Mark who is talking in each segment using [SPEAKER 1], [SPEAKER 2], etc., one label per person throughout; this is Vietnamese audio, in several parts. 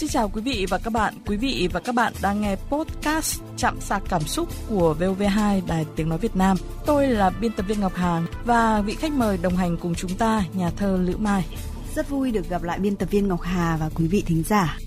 [SPEAKER 1] Xin chào quý vị và các bạn. Quý vị và các bạn đang nghe podcast Chạm sạc cảm xúc của VOV2 Đài Tiếng Nói Việt Nam. Tôi là biên tập viên Ngọc Hàng và vị khách mời đồng hành cùng chúng ta, nhà thơ Lữ Mai.
[SPEAKER 2] Rất vui được gặp lại biên tập viên Ngọc Hà và quý vị thính giả.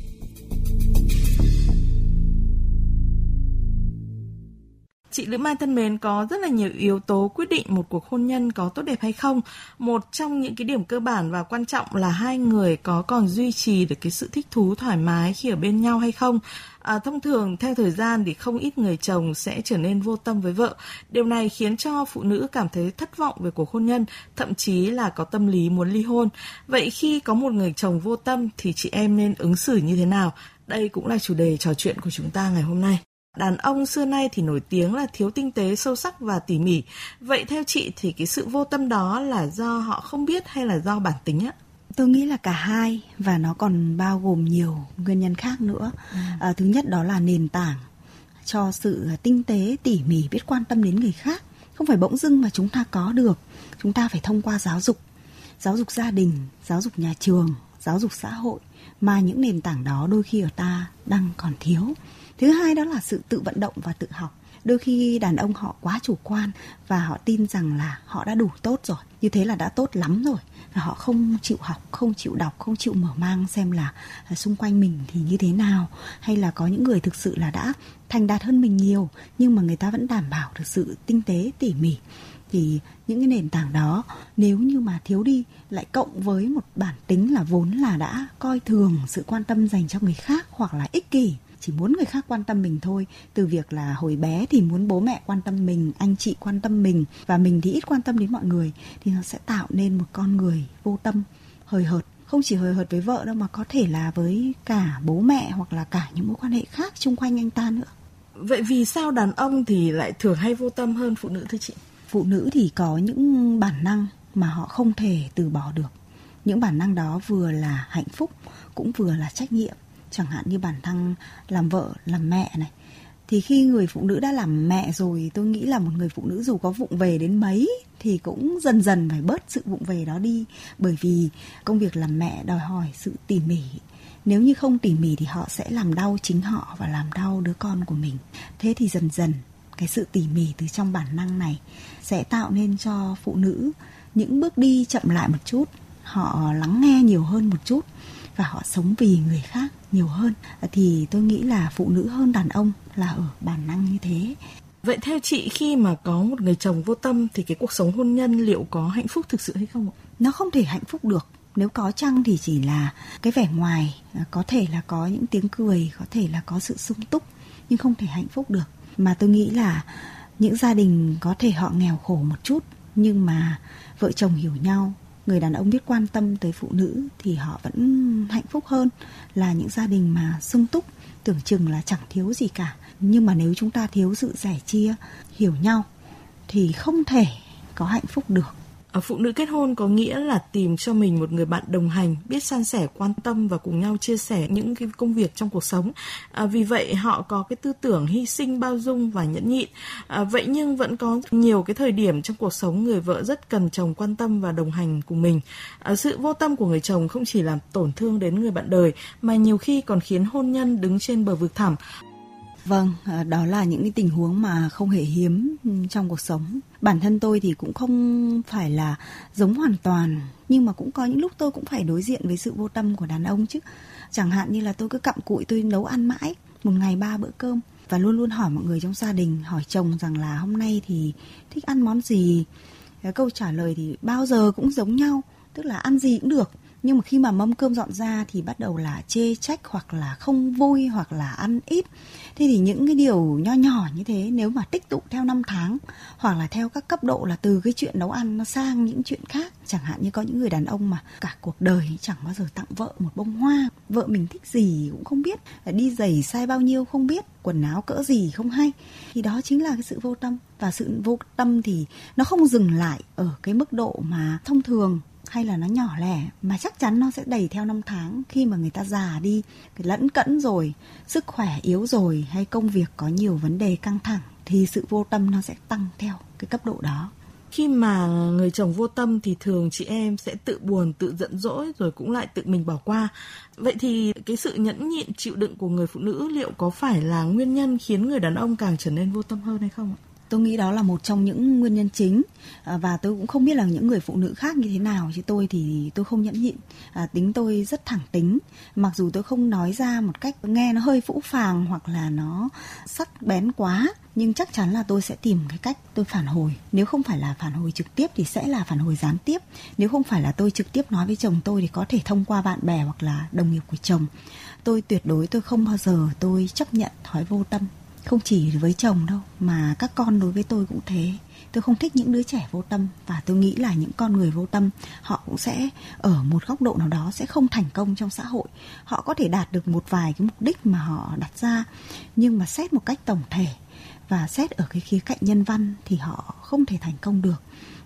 [SPEAKER 1] Chị Lữ Mai thân mến, có rất là nhiều yếu tố quyết định một cuộc hôn nhân có tốt đẹp hay không. Một trong những cái điểm cơ bản và quan trọng là hai người có còn duy trì được cái sự thích thú thoải mái khi ở bên nhau hay không. À, thông thường theo thời gian thì không ít người chồng sẽ trở nên vô tâm với vợ. Điều này khiến cho phụ nữ cảm thấy thất vọng về cuộc hôn nhân, thậm chí là có tâm lý muốn ly hôn. Vậy khi có một người chồng vô tâm thì chị em nên ứng xử như thế nào? Đây cũng là chủ đề trò chuyện của chúng ta ngày hôm nay. Đàn ông xưa nay thì nổi tiếng là thiếu tinh tế, sâu sắc và tỉ mỉ. Vậy theo chị thì cái sự vô tâm đó là do họ không biết hay là do bản tính á?
[SPEAKER 2] Tôi nghĩ là cả hai và nó còn bao gồm nhiều nguyên nhân khác nữa. Ừ. À, thứ nhất đó là nền tảng cho sự tinh tế, tỉ mỉ, biết quan tâm đến người khác. Không phải bỗng dưng mà chúng ta có được. Chúng ta phải thông qua giáo dục, giáo dục gia đình, giáo dục nhà trường, giáo dục xã hội mà những nền tảng đó đôi khi ở ta đang còn thiếu thứ hai đó là sự tự vận động và tự học. Đôi khi đàn ông họ quá chủ quan và họ tin rằng là họ đã đủ tốt rồi. Như thế là đã tốt lắm rồi. Và họ không chịu học, không chịu đọc, không chịu mở mang xem là à, xung quanh mình thì như thế nào. Hay là có những người thực sự là đã thành đạt hơn mình nhiều, nhưng mà người ta vẫn đảm bảo được sự tinh tế, tỉ mỉ. Thì những cái nền tảng đó, nếu như mà thiếu đi, lại cộng với một bản tính là vốn là đã coi thường sự quan tâm dành cho người khác hoặc là ích kỷ chỉ muốn người khác quan tâm mình thôi. Từ việc là hồi bé thì muốn bố mẹ quan tâm mình anh chị quan tâm mình và mình thì ít quan tâm đến mọi người thì nó sẽ tạo nên một con người vô tâm hời hợt. Không chỉ hời hợt với vợ đâu mà có thể là với cả bố mẹ hoặc là cả những mối quan hệ khác xung quanh anh ta nữa.
[SPEAKER 1] Vậy vì sao đàn ông thì lại thường hay vô tâm hơn phụ nữ thưa chị?
[SPEAKER 2] Phụ nữ thì có những bản năng mà họ không thể từ bỏ được. Những bản năng đó vừa là hạnh phúc cũng vừa là trách nhiệm chẳng hạn như bản thân làm vợ, làm mẹ này. Thì khi người phụ nữ đã làm mẹ rồi, tôi nghĩ là một người phụ nữ dù có vụng về đến mấy thì cũng dần dần phải bớt sự vụng về đó đi. Bởi vì công việc làm mẹ đòi hỏi sự tỉ mỉ. Nếu như không tỉ mỉ thì họ sẽ làm đau chính họ và làm đau đứa con của mình. Thế thì dần dần, cái sự tỉ mỉ từ trong bản năng này sẽ tạo nên cho phụ nữ những bước đi chậm lại một chút. Họ lắng nghe nhiều hơn một chút và họ sống vì người khác nhiều hơn thì tôi nghĩ là phụ nữ hơn đàn ông là ở bản năng như thế
[SPEAKER 1] Vậy theo chị khi mà có một người chồng vô tâm thì cái cuộc sống hôn nhân liệu có hạnh phúc thực sự hay không ạ?
[SPEAKER 2] Nó không thể hạnh phúc được. Nếu có chăng thì chỉ là cái vẻ ngoài, à, có thể là có những tiếng cười, có thể là có sự sung túc, nhưng không thể hạnh phúc được. Mà tôi nghĩ là những gia đình có thể họ nghèo khổ một chút, nhưng mà vợ chồng hiểu nhau, người đàn ông biết quan tâm tới phụ nữ thì họ vẫn hạnh phúc hơn là những gia đình mà sung túc, tưởng chừng là chẳng thiếu gì cả. Nhưng mà nếu chúng ta thiếu sự sẻ chia, hiểu nhau thì không thể có hạnh phúc được
[SPEAKER 1] phụ nữ kết hôn có nghĩa là tìm cho mình một người bạn đồng hành biết san sẻ quan tâm và cùng nhau chia sẻ những cái công việc trong cuộc sống. À, vì vậy họ có cái tư tưởng hy sinh bao dung và nhẫn nhịn. À, vậy nhưng vẫn có nhiều cái thời điểm trong cuộc sống người vợ rất cần chồng quan tâm và đồng hành cùng mình. À, sự vô tâm của người chồng không chỉ làm tổn thương đến người bạn đời mà nhiều khi còn khiến hôn nhân đứng trên bờ vực thẳm.
[SPEAKER 2] Vâng, ờ, đó là những cái tình huống mà không hề hiếm ừ, trong cuộc sống. Bản thân tôi thì cũng không phải là giống hoàn toàn, nhưng mà cũng có những lúc tôi cũng phải đối diện với sự vô tâm của đàn ông chứ. Chẳng hạn như là tôi cứ cặm cụi tôi nấu ăn mãi, một ngày ba bữa cơm và luôn luôn hỏi mọi người trong gia đình, hỏi chồng rằng là hôm nay thì thích ăn món gì. Cái câu trả lời thì bao giờ cũng giống nhau, tức là ăn gì cũng được nhưng mà khi mà mâm cơm dọn ra thì bắt đầu là chê trách hoặc là không vui hoặc là ăn ít. Thế thì những cái điều nho nhỏ như thế, nếu mà tích tụ theo năm tháng hoặc là theo các cấp độ là từ cái chuyện nấu ăn nó sang những chuyện khác, chẳng hạn như có những người đàn ông mà cả cuộc đời chẳng bao giờ tặng vợ một bông hoa, vợ mình thích gì cũng không biết, đi giày sai bao nhiêu không biết, quần áo cỡ gì không hay, thì đó chính là cái sự vô tâm. Và sự vô tâm thì nó không dừng lại ở cái mức độ mà thông thường hay là nó nhỏ lẻ, mà chắc chắn nó sẽ đầy theo năm tháng khi mà người ta già đi lẫn cẫn rồi, sức khỏe yếu rồi, hay công việc có nhiều vấn đề căng thẳng, thì sự vô tâm nó sẽ tăng theo cái cấp độ đó.
[SPEAKER 1] Khi mà người chồng vô tâm thì thường chị em sẽ tự buồn, tự giận dỗi, rồi cũng lại tự mình bỏ qua. Vậy thì cái sự nhẫn nhịn, chịu đựng của người phụ nữ liệu có phải là nguyên nhân khiến người đàn ông càng trở nên vô tâm hơn hay không ạ?
[SPEAKER 2] Tôi nghĩ đó là một trong những nguyên nhân chính. À, và tôi cũng không biết là những người phụ nữ khác như thế nào. Chứ tôi thì tôi không nhẫn nhịn. À, tính tôi rất thẳng tính. Mặc dù tôi không nói ra một cách nghe nó hơi phũ phàng hoặc là nó sắc bén quá nhưng chắc chắn là tôi sẽ tìm cái cách tôi phản hồi. Nếu không phải là phản hồi trực tiếp thì sẽ là phản hồi gián tiếp. Nếu không phải là tôi trực tiếp nói với chồng tôi thì có thể thông qua bạn bè hoặc là đồng nghiệp của chồng. Tôi tuyệt đối tôi không bao giờ tôi chấp nhận thói vô tâm không chỉ với chồng đâu, mà các con đối với tôi cũng thế. Tôi không thích những đứa trẻ vô tâm, và tôi nghĩ là những con người vô tâm, họ cũng sẽ ở một góc độ nào đó sẽ không thành công trong xã hội. Họ có thể đạt được một vài cái mục đích mà họ đặt ra, nhưng mà xét một cách tổng thể và xét ở cái khía cạnh nhân văn thì họ không thể thành công được.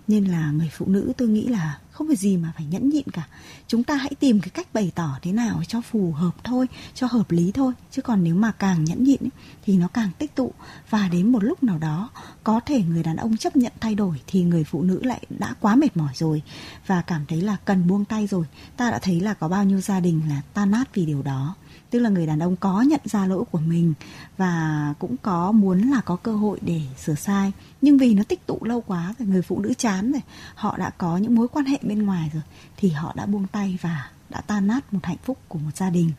[SPEAKER 2] Nên là người phụ nữ tôi nghĩ là không phải gì mà phải nhẫn nhịn cả. Chúng ta hãy tìm cái cách bày tỏ thế nào cho phù hợp thôi cho hợp lý thôi. Chứ còn nếu mà càng nhẫn nhịn ấy, thì nó càng tích tụ. Và đến một lúc nào đó có thể người đàn ông chấp nhận thay đổi thì người phụ nữ lại đã quá mệt mỏi rồi. Và cảm thấy là cần buông tay rồi. Ta đã thấy là có bao nhiêu gia đình là tan nát vì điều đó tức là người đàn ông có nhận ra lỗi của mình và cũng có muốn là có cơ hội để sửa sai. Nhưng vì nó tích tụ lâu quá rồi, người phụ nữ chán rồi, họ đã có những mối quan hệ bên ngoài rồi, thì họ đã buông tay và đã tan nát một hạnh phúc của một gia đình,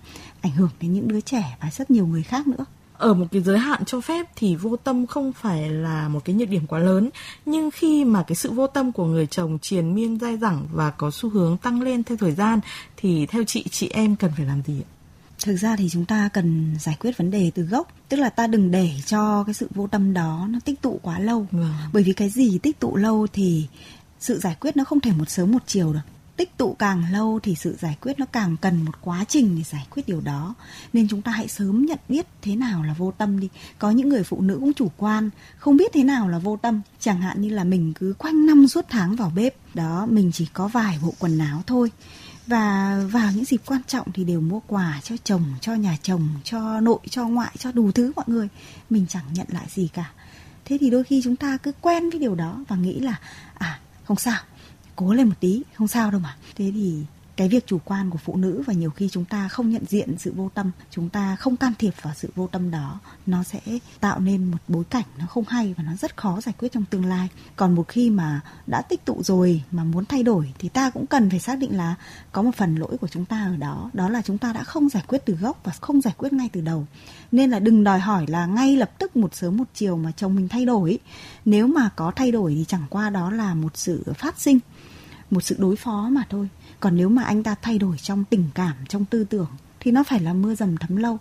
[SPEAKER 2] ảnh hưởng đến những đứa trẻ và rất nhiều người khác nữa.
[SPEAKER 1] Ở một cái giới hạn cho phép thì vô tâm không phải là một cái nhược điểm quá lớn. Nhưng khi mà cái sự vô tâm của người chồng triền miên dai dẳng và có xu hướng tăng lên theo thời gian, thì theo chị chị em cần phải làm gì ạ?
[SPEAKER 2] Thực ra thì chúng ta cần giải quyết vấn đề từ gốc tức là ta đừng để cho cái sự vô tâm đó nó tích tụ quá lâu.
[SPEAKER 1] Vâng.
[SPEAKER 2] bởi vì cái gì tích tụ lâu thì sự giải quyết nó không thể một sớm một chiều được. Tích tụ càng lâu thì sự giải quyết nó càng cần một quá trình để giải quyết điều đó. Nên chúng ta hãy sớm nhận biết thế nào là vô tâm đi. Có những người phụ nữ cũng chủ quan không biết thế nào là vô tâm. Chẳng hạn như là mình cứ quanh năm suốt tháng vào bếp đó mình chỉ có vài bộ quần áo thôi và vào những dịp quan trọng thì đều mua quà cho chồng, cho nhà chồng, cho nội, cho ngoại, cho đủ thứ mọi người. Mình chẳng nhận lại gì cả. Thế thì đôi khi chúng ta cứ quen với điều đó và nghĩ là à không sao, cố lên một tí, không sao đâu mà. Thế thì cái việc chủ quan của phụ nữ và nhiều khi chúng ta không nhận diện sự vô tâm, chúng ta không can thiệp vào sự vô tâm đó, nó sẽ tạo nên một bối cảnh nó không hay và nó rất khó giải quyết trong tương lai. Còn một khi mà đã tích tụ rồi, mà muốn thay đổi, thì ta cũng cần phải xác định là có một phần lỗi của chúng ta ở đó đó là chúng ta đã không giải quyết từ gốc và không giải quyết ngay từ đầu. Nên là đừng đòi hỏi là ngay lập tức một sớm một chiều mà chồng mình thay đổi. Nếu mà có thay đổi thì chẳng qua đó là một sự phát sinh, một sự đối phó mà thôi còn nếu mà anh ta thay đổi trong tình cảm, trong tư tưởng, thì nó phải là mưa dầm thấm lâu.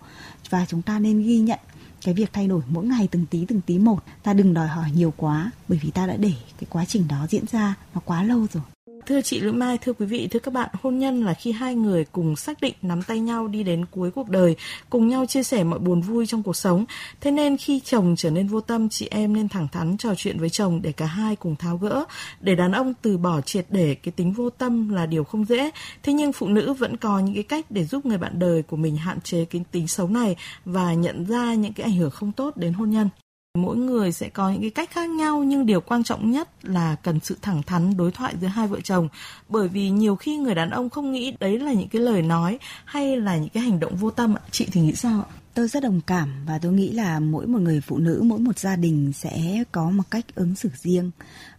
[SPEAKER 2] Và chúng ta nên ghi nhận cái việc thay đổi mỗi ngày từng tí từng tí một. Ta đừng đòi hỏi nhiều quá, bởi vì ta đã để cái quá trình đó diễn ra nó quá lâu rồi.
[SPEAKER 1] Thưa chị Lữ Mai, thưa quý vị, thưa các bạn, hôn nhân là khi hai người cùng xác định nắm tay nhau đi đến cuối cuộc đời, cùng nhau chia sẻ mọi buồn vui trong cuộc sống. Thế nên khi chồng trở nên vô tâm, chị em nên thẳng thắn trò chuyện với chồng để cả hai cùng tháo gỡ. Để đàn ông từ bỏ triệt để cái tính vô tâm là điều không dễ. Thế nhưng phụ nữ vẫn có những cái cách để giúp người bạn đời của mình hạn chế cái tính xấu này và nhận ra những cái ảnh hưởng không tốt đến hôn nhân mỗi người sẽ có những cái cách khác nhau, nhưng điều quan trọng nhất là cần sự thẳng thắn, đối thoại giữa hai vợ chồng. Bởi vì nhiều khi người đàn ông không nghĩ đấy là những cái lời nói hay là những cái hành động vô tâm ạ. Chị thì nghĩ sao ạ?
[SPEAKER 2] Tôi rất đồng cảm và tôi nghĩ là mỗi một người phụ nữ, mỗi một gia đình sẽ có một cách ứng xử riêng.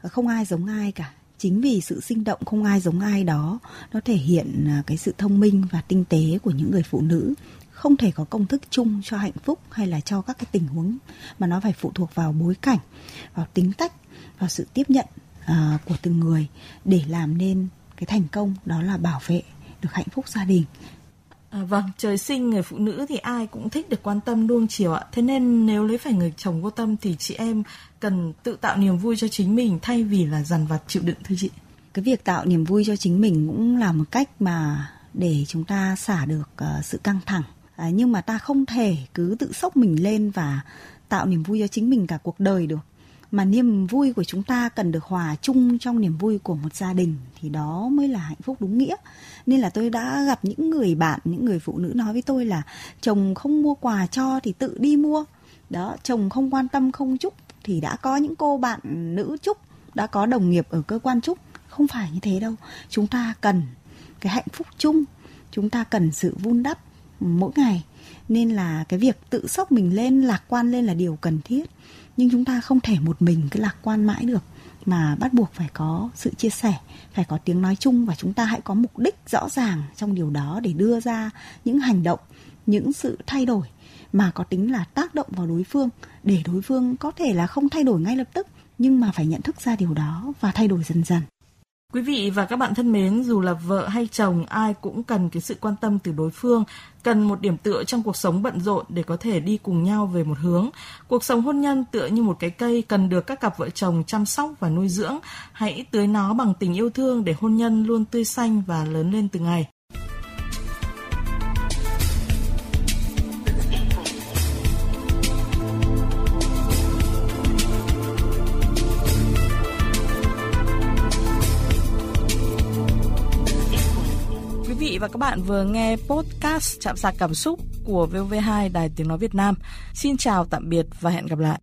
[SPEAKER 2] Không ai giống ai cả. Chính vì sự sinh động không ai giống ai đó, nó thể hiện à, cái sự thông minh và tinh tế của những người phụ nữ không thể có công thức chung cho hạnh phúc hay là cho các cái tình huống mà nó phải phụ thuộc vào bối cảnh vào tính cách vào sự tiếp nhận uh, của từng người để làm nên cái thành công đó là bảo vệ được hạnh phúc gia đình
[SPEAKER 1] À, vâng, trời sinh người phụ nữ thì ai cũng thích được quan tâm nuông chiều ạ. Thế nên nếu lấy phải người chồng vô tâm thì chị em cần tự tạo niềm vui cho chính mình thay vì là dằn vặt chịu đựng thưa chị.
[SPEAKER 2] Cái việc tạo niềm vui cho chính mình cũng là một cách mà để chúng ta xả được uh, sự căng thẳng à, nhưng mà ta không thể cứ tự sốc mình lên và tạo niềm vui cho chính mình cả cuộc đời được. Mà niềm vui của chúng ta cần được hòa chung trong niềm vui của một gia đình thì đó mới là hạnh phúc đúng nghĩa. Nên là tôi đã gặp những người bạn những người phụ nữ nói với tôi là chồng không mua quà cho thì tự đi mua. Đó chồng không quan tâm không chúc thì đã có những cô bạn nữ chúc đã có đồng nghiệp ở cơ quan chúc. Không phải như thế đâu. Chúng ta cần cái hạnh phúc chung. Chúng ta cần sự vun đắp mỗi ngày. Nên là cái việc tự sốc mình lên, lạc quan lên là điều cần thiết. Nhưng chúng ta không thể một mình cứ lạc quan mãi được. Mà bắt buộc phải có sự chia sẻ, phải có tiếng nói chung và chúng ta hãy có mục đích rõ ràng trong điều đó để đưa ra những hành động, những sự thay đổi mà có tính là tác động vào đối phương, để đối phương có thể là không thay đổi ngay lập tức, nhưng mà phải nhận thức ra điều đó và thay đổi dần dần.
[SPEAKER 1] Quý vị và các bạn thân mến, dù là vợ hay chồng, ai cũng cần cái sự quan tâm từ đối phương, cần một điểm tựa trong cuộc sống bận rộn để có thể đi cùng nhau về một hướng. Cuộc sống hôn nhân tựa như một cái cây cần được các cặp vợ chồng chăm sóc và nuôi dưỡng. Hãy tưới nó bằng tình yêu thương để hôn nhân luôn tươi xanh và lớn lên từng ngày. Các bạn vừa nghe podcast Chạm sạc cảm xúc của VV2 Đài Tiếng Nói Việt Nam. Xin chào, tạm biệt và hẹn gặp lại.